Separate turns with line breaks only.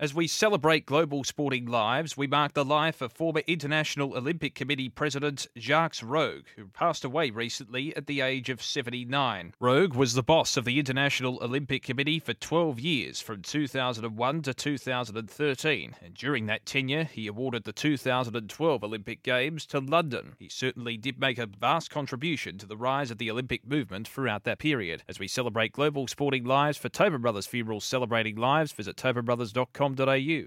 As we celebrate global sporting lives, we mark the life of former International Olympic Committee President Jacques Rogge, who passed away recently at the age of 79. Rogge was the boss of the International Olympic Committee for 12 years, from 2001 to 2013, and during that tenure, he awarded the 2012 Olympic Games to London. He certainly did make a vast contribution to the rise of the Olympic movement throughout that period. As we celebrate global sporting lives for Tobin Brothers Funerals Celebrating Lives, visit tobinbrothers.com au.